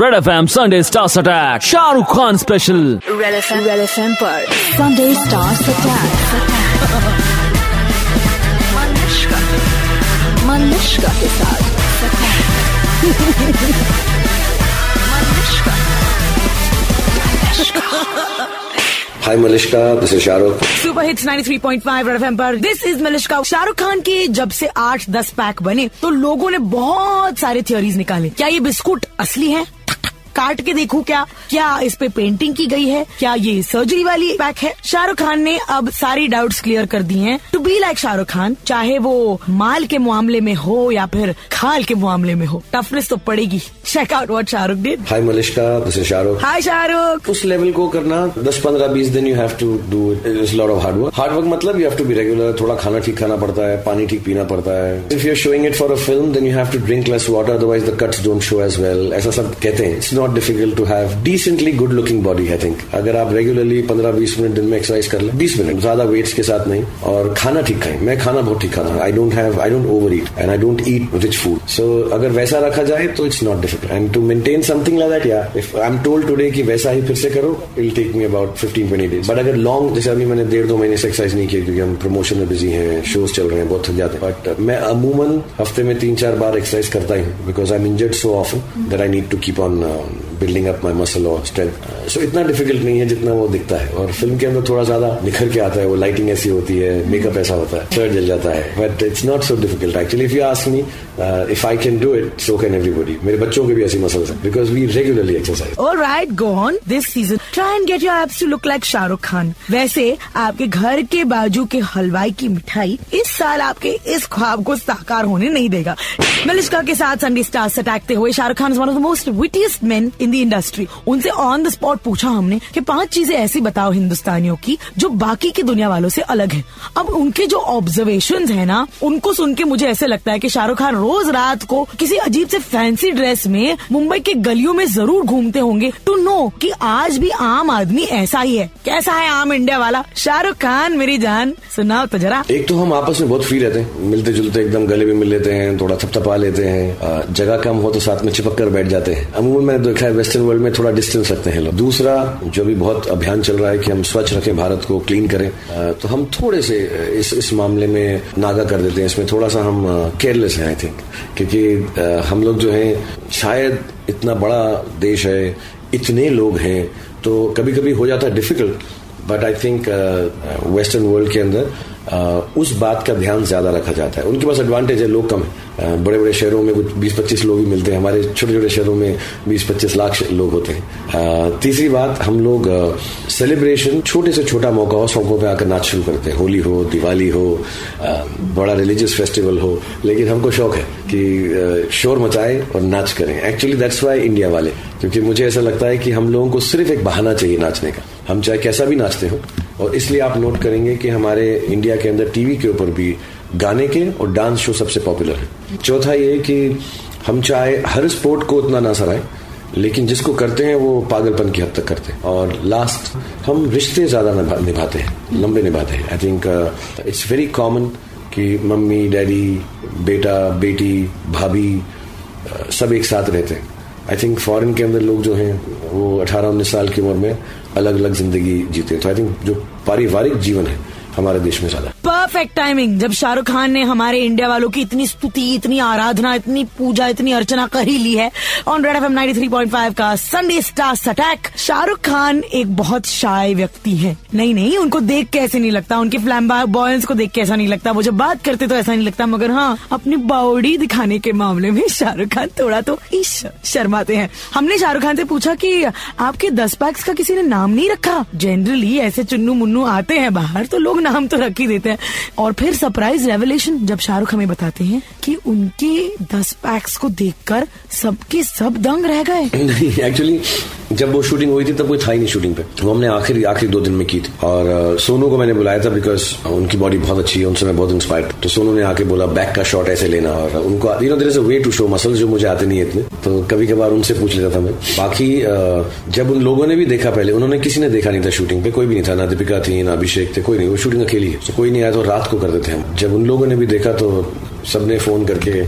Red F M Sunday stars attack Shahrukh Khan special Red F M Red F M पर Sunday stars attack Manushka. के साथ। Hi Malishka, this is Shahrukh. Super hits 93.5 Red FM पर। This is Malishka Shahrukh Khan के जब से आठ दस pack बने तो लोगों ने बहुत सारे थ्योरीज निकाले। क्या ये बिस्कुट असली है? काट के देखूँ क्या? क्या इस पे पेंटिंग की गई है? क्या ये सर्जरी वाली पैक है? शाहरुख खान ने अब सारी डाउट्स क्लियर कर दी हैं। To be like Shahrukh Khan चाहे वो माल के मामले में हो या फिर खाल के मामले में हो टफनेस तो पड़ेगी। Check out what Shahrukh did this is Shahrukh. Hi Shahrukh उस लेवल को करना दस पंद्रह बीस दिन you have to do it lot of hard work hard work मतलब you have to be regular थोड़ा खाना ठीक खाना पड़ता है पानी ठीक पीना पड़ता है. If you are showing it for a film then you have to drink less water otherwise the cuts don't show as well ऐसा सब कहते हैं. It's not difficult to have decently good looking body I think अगर आप regularly 15 20 minute दिन में exercise कर ले 20 मिनट, ज़्यादा वेट्स के साथ नहीं, और खाना ठीक खाएँ मैं खाना बहुत ठीक खाता हूँ। I don't have I don't over eat and I don't eat rich food so अगर वैसा रखा जाए तो it's not difficult and to maintain something like that या if I am told today कि वैसा ही फिर से करो it take me about 15 20 days but अगर लॉन्ग जैसे अभी मैंने डेढ़ दो महीने से एक्सरसाइज नहीं किया, क्योंकि हम प्रमोशन में बिज़ी हैं शोज़ चल रहे हैं, बहुत थक जाते हैं। बट मैं अमूमन हफ़्ते में तीन चार बार एक्सरसाइज करता ही हूँ because I am injured so often that I need to keep on building up my muscle और स्ट्रेंथ सो इतना डिफ़िकल्ट नहीं है जितना वो दिखता है। और फ़िल्म के अंदर थोड़ा ज़्यादा निखर के आता है वो लाइटिंग ऐसी होती है मेकअप ऐसा होता है शर्ट जल जाता है। But it's not so difficult actually if you ask me if I can do it so can everybody मेरे बच्चों के भी ऐसी मसल्स हैं because we regularly exercise right, go on. This season, try and get your abs to look like Shahrukh Khan. वैसे आपके घर के बाजू के हलवाई की मिठाई इस साल आपके इस ख्वाब को साकार होने नहीं देगा। मलिश्का के साथ संडे स्टार सटाकते हुए Shahrukh Khan is one of the most wittiest men in the industry उनसे ऑन द स्पॉट पूछा हमने कि पाँच चीज़ें ऐसी बताओ हिंदुस्तानियों की जो बाकी की दुनिया वालों से अलग है। अब उनके जो ऑब्जर्वेशन है ना, उनको सुन के मुझे ऐसे लगता है कि शाहरुख खान रोज रात को किसी अजीब से फैंसी ड्रेस में मुंबई के गलियों में ज़रूर घूमते होंगे टू नो कि आज भी आम आदमी ऐसा ही है। कैसा है आम इंडिया वाला? शाहरुख खान, मेरी जान। सुनाओ तो जरा। एक तो हम आपस में बहुत फ्री रहते हैं। मिलते जुलते एकदम गले भी मिल लेते हैं, थोड़ा थपथपा लेते हैं। जगह कम हो तो साथ में चिपक कर बैठ जाते हैं। अमूमन मैंने देखा है वेस्टर्न वर्ल्ड में थोड़ा डिस्टेंस रखते हैं लोग। दूसरा जो भी बहुत अभियान चल रहा है कि हम स्वच्छ रखें भारत को क्लीन करें तो हम थोड़े से इस इस मामले में नागा कर देते हैं। इसमें थोड़ा सा हम केयरलेस हैं आई थिंक क्योंकि हम लोग जो हैं शायद इतना बड़ा देश है इतने लोग हैं तो कभी कभी हो जाता है difficult but I think western world के अंदर uh, उस बात का ध्यान ज़्यादा रखा जाता है। उनके पास एडवांटेज है लोग कम है। बड़े बड़े शहरों में कुछ 20-25 लोग ही मिलते हैं। हमारे छोटे छोटे शहरों में 20-25 लाख लोग होते हैं। तीसरी बात, हम लोग सेलिब्रेशन छोटे से छोटा मौका हो सड़कों पे आकर नाच शुरू करते हैं। होली हो, दिवाली हो बड़ा रिलीजियस फेस्टिवल हो, लेकिन हमको शौक है कि शोर मचाए और नाच करें। एक्चुअली दैट्स वाई इंडिया वाले, क्योंकि मुझे ऐसा लगता है कि हम लोगों को सिर्फ़ एक बहाना चाहिए नाचने का। हम चाहे कैसा भी नाचते हो, और इसलिए आप नोट करेंगे कि हमारे इंडिया के अंदर टीवी के ऊपर भी गाने के और डांस शो सबसे पॉपुलर है। चौथा ये कि हम चाहे हर स्पोर्ट को उतना ना सराएँ लेकिन जिसको करते हैं वो पागलपन की हद तक करते हैं। और लास्ट हम रिश्ते ज़्यादा निभाते हैं लंबे निभाते हैं। I think it's very common कि मम्मी डैडी बेटा बेटी भाभी uh, सब एक साथ रहते हैं। आई थिंक फॉरेन के अंदर लोग जो हैं वो 18-19 साल की उम्र में अलग अलग ज़िंदगी जीते हैं। तो आई थिंक जो पारिवारिक जीवन है हमारे देश में ज़्यादा। परफेक्ट टाइमिंग जब शाहरुख खान ने हमारे इंडिया वालों की इतनी स्तुति, इतनी आराधना, इतनी पूजा, इतनी अर्चना कर ही। ली है on red F M ninety का Sunday stars attack Shahrukh Khan एक बहुत शाय व्यक्ति है। नहीं नहीं, उनको देख के ऐसे नहीं लगता। उनके फ्लैम्बा बॉयल्स को देख के ऐसा नहीं लगता। वो जब बात करते तो ऐसा नहीं लगता। मगर हाँ अपनी बॉडी दिखाने के मामले में शाहरुख खान थोड़ा तो शर्माते हैं। हमने शाहरुख खान से पूछा कि, आपके दस पैक्स का किसी ने नाम नहीं रखा? जनरली ऐसे चुन्नू मुन्नू आते हैं बाहर तो लोग नाम तो रख ही देते हैं। और फिर सरप्राइज़ रेवलेशन जब शाहरुख हमें बताते हैं कि उनके दस पैक्स को देखकर सबके सब दंग रह गए। एक्चुअली जब वो शूटिंग हुई थी, तब कोई था ही नहीं शूटिंग पे। वो हमने आखिरी आखिरी दो दिन में की थी। और सोनू को मैंने बुलाया था बिकॉज़ उनकी बॉडी बहुत अच्छी है, उनसे मैं बहुत इंस्पायर तो सोनू ने आके बोला बैक का शॉट ऐसे लेना। और उनको you know there is a way to show muscles जो मुझे आते नहीं है इतने। तो कभी कभार उनसे पूछ लेता था मैं। बाकी जब उन लोगों ने भी देखा पहले, उन्होंने किसी ने देखा नहीं था शूटिंग पे। कोई भी नहीं था, ना दीपिका थी, ना अभिषेक थे, कोई नहीं। वो शूटिंग अकेली। है तो कोई नहीं आया तो रात को कर देते हम जब उन लोगों ने भी देखा तो सबने फ़ोन करके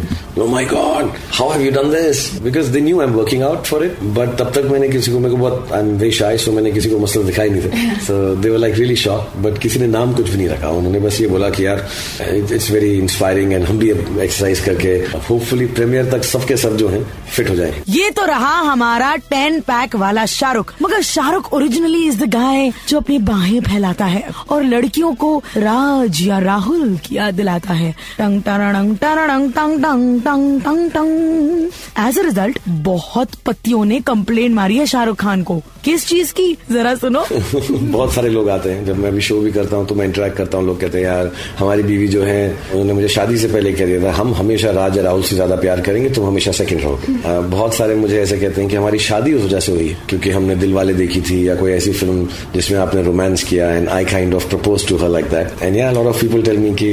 oh my god how have you done this? Because they knew I'm working out for it but तब तक मैंने किसी को मेरे को बहुत I'm very shy so मैंने किसी को मसल दिखाई नहीं थे so they were like really shocked but किसी ने नाम कुछ भी नहीं रखा उन्होंने बस ये बोला कि यार इट्स वेरी इंस्पायरिंग एंड हम भी एक्सरसाइज करके होपफुली प्रीमियर तक सबके सब जो हैं फिट हो जाए ये तो रहा हमारा टेन पैक वाला शाहरुख। मगर Shahrukh originally is the guy जो अपनी बाहें फैलाता है और लड़कियों को राज या राहुल की याद दिलाता है। टंग टंग टंग टंग टंग टंग टंग टंग टंग। एज अ रिज़ल्ट बहुत पतियों ने कंप्लेन मारी है शाहरुख खान को। किस चीज़ की? जरा सुनो। बहुत सारे लोग आते हैं। जब मैं अभी शो भी करता हूँ तो मैं इंटरेक्ट करता हूँ। लोग कहते हैं, यार, हमारी बीवी जो है, उन्होंने मुझे शादी से पहले कह दिया था, हम हमेशा राज राहुल से ज़्यादा प्यार करेंगे, तुम हमेशा सेकंड रहोगे। बहुत सारे मुझे ऐसे कहते हैं कि हमारी शादी उस वजह से हुई, क्योंकि हमने दिल वाले देखी थी, या कोई ऐसी फ़िल्म जिसमें आपने रोमांस किया and I kind of propose to her like that and lot of people tell me कि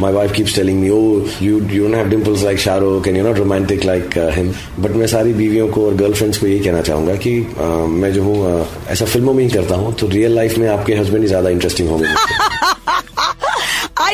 my wife keeps telling me you you don't have dimples like Shahrukh and you not romantic like him but मैं सारी बीवियों को और girlfriends को ये कहना चाहूँगा कि अ, मैं जो हूँ अ, ऐसा फ़िल्मों में ही करता हूँ तो रियल लाइफ में आपके हस्बैंड ही ज़्यादा इंटरेस्टिंग होंगे।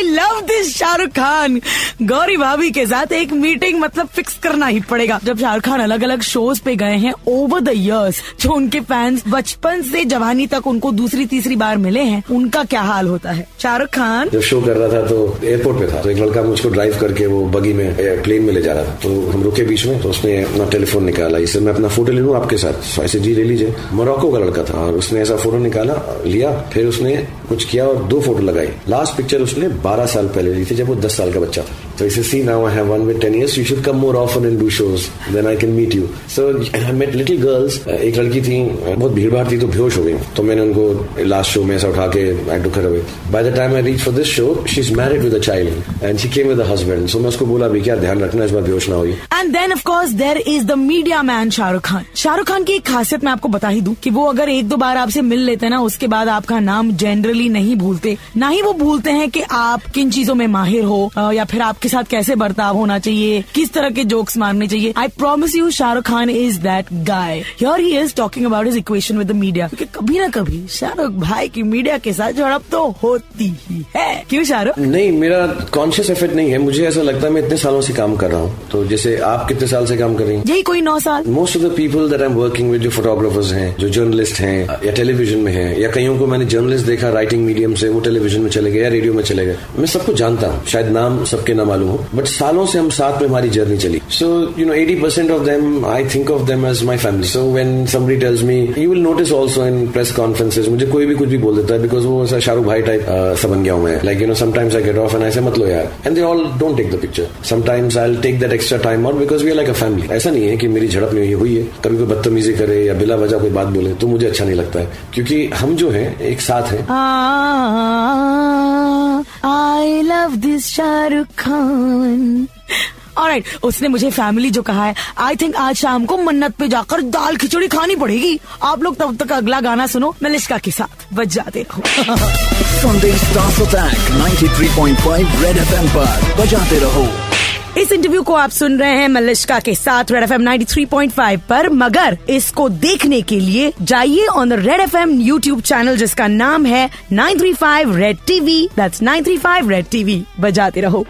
I love this Shahrukh Khan Gauri भाभी के साथ एक मीटिंग मतलब फिक्स करना ही पड़ेगा जब शाहरुख खान अलग अलग शोज़ पे गए हैं ओवर द इयर्स जो उनके फैंस बचपन से जवानी तक उनको दूसरी तीसरी बार मिले हैं उनका क्या हाल होता है शाहरुख खान जब शो कर रहा था तो एयरपोर्ट पे था तो एक लड़का मुझको ड्राइव करके वो बगी में प्लेन में ले जा रहा था। तो हम रुके बीच में तो उसने अपना टेलीफोन निकाला। इसे मैं अपना फ़ोटो ले लूँ आपके साथ? तो ऐसे जी, ले लीजिए। मोरक्को का लड़का था, और उसने ऐसा फ़ोटो निकाला, लिया। फिर उसने कुछ किया और दो फ़ोटो लगाई लास्ट पिक्चर उसने 12 साल पहले ली थी जब वो 10 साल का बच्चा था। तो इसे see now I have one with 10 years you should come more often and do shows then I can meet you so I met little girls एक लड़की थी बहुत भीड़ भाड़ थी तो बेहोश हो गई। तो मैंने उनको लास्ट शो में ऐसा उठा के I her away by the time I reach for this show she is married with a child and she came with husband सो मैं उसको बोला भी क्या ध्यान रखना इस बार बेहोश ना हुई and then of course there is the media man Shahrukh Khan Shahrukh Khan की एक खासियत मैं आपको बता ही दूँ कि वो अगर एक दो बार आपसे मिल लेते ना, उसके बाद आपका नाम जनरली नहीं भूलते। ना ही वो भूलते हैं कि आप किन चीज़ों में माहिर हो या फिर आपके साथ कैसे बर्ताव होना चाहिए? किस तरह के जोक्स मारने चाहिए? I promise you Shahrukh Khan is that guy here he is talking about his equation with the media क्योंकि कभी ना कभी शाहरुख भाई की मीडिया के साथ झड़प तो होती ही है। क्यों शाहरुख? नहीं मेरा कॉन्शियस एफर्ट नहीं है। मुझे ऐसा लगता है मैं इतने सालों से काम कर रहा हूँ। तो जैसे आप कितने साल से काम कर रही हैं? यही कोई नौ साल। Most of the people that I am working with जो फोटोग्राफर्स हैं जो जर्नलिस्ट हैं या टेलीविज़न में हैं या कईयों को मैंने जर्नलिस्ट देखा राइटिंग मीडियम से वो टेलीविज़न में चले गए या रेडियो में चले गए। मैं सबको जानता हूँ। शायद नाम सबके ना मालूम हो। बट सालों से हम साथ में हमारी जर्नी चली। So you know eighty percent of them I think of them as my family so when somebody tells me you will notice also in press conferences मुझे कोई भी कुछ भी बोल देता है बिकॉज़ वो ऐसा शाहरुख भाई टाइप सा बन गया हूँ मैं। Like you know sometimes I get off and ऐसे मत लो यार. And they all don't take the picture sometimes I take that extra time out because we are like a family ऐसा नहीं है कि मेरी झड़प नहीं हुई है। कभी कोई बदतमीजी करे या बिला वजह कोई बात बोले तो मुझे अच्छा नहीं लगता है। क्योंकि हम जो है, एक साथ हैं। I love this Shahrukh Khan Alright, उसने मुझे फैमिली जो कहा है आई थिंक आज शाम को मन्नत पे जाकर दाल खिचड़ी खानी पड़ेगी। आप लोग तब तक अगला गाना सुनो मलिश्का के साथ बच जाते रहो। Sunday Stars Attack 93.5 Red FM पर बजाते रहो। इस इंटरव्यू को आप सुन रहे हैं मलिश्का के साथ रेड एफ़ एम फाइव पर। मगर इसको देखने के लिए जाइए on the red F M YouTube channel जिसका नाम है 935 red TV that's 935 red TV बजाते रहो।